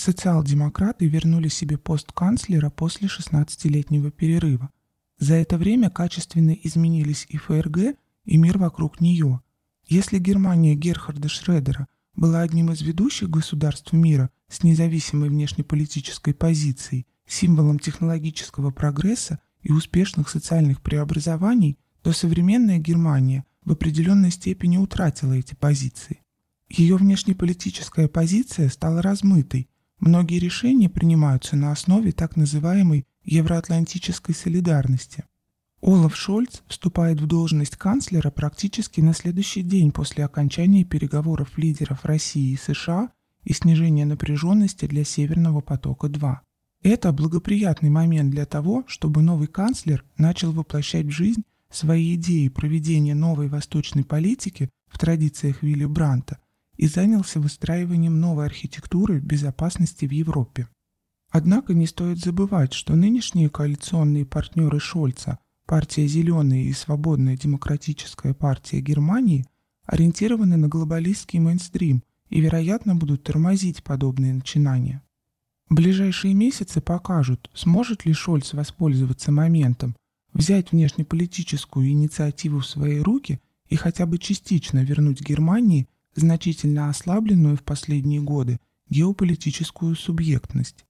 Социал-демократы вернули себе пост канцлера после 16-летнего перерыва. За это время качественно изменились и ФРГ, и мир вокруг нее. Если Германия Герхарда Шредера была одним из ведущих государств мира с независимой внешнеполитической позицией, символом технологического прогресса и успешных социальных преобразований, то современная Германия в определенной степени утратила эти позиции. Ее внешнеполитическая позиция стала размытой, многие решения принимаются на основе так называемой евроатлантической солидарности. Олаф Шольц вступает в должность канцлера практически на следующий день после окончания переговоров лидеров России и США и снижения напряженности для Северного потока-2. Это благоприятный момент для того, чтобы новый канцлер начал воплощать в жизнь свои идеи проведения новой восточной политики в традициях Вилли Бранта и занялся выстраиванием новой архитектуры безопасности в Европе. Однако не стоит забывать, что нынешние коалиционные партнеры Шольца, партия «Зеленые» и Свободная демократическая партия Германии, ориентированы на глобалистский мейнстрим и, вероятно, будут тормозить подобные начинания. Ближайшие месяцы покажут, сможет ли Шольц воспользоваться моментом, взять внешнеполитическую инициативу в свои руки и хотя бы частично вернуть Германии значительно ослабленную в последние годы геополитическую субъектность.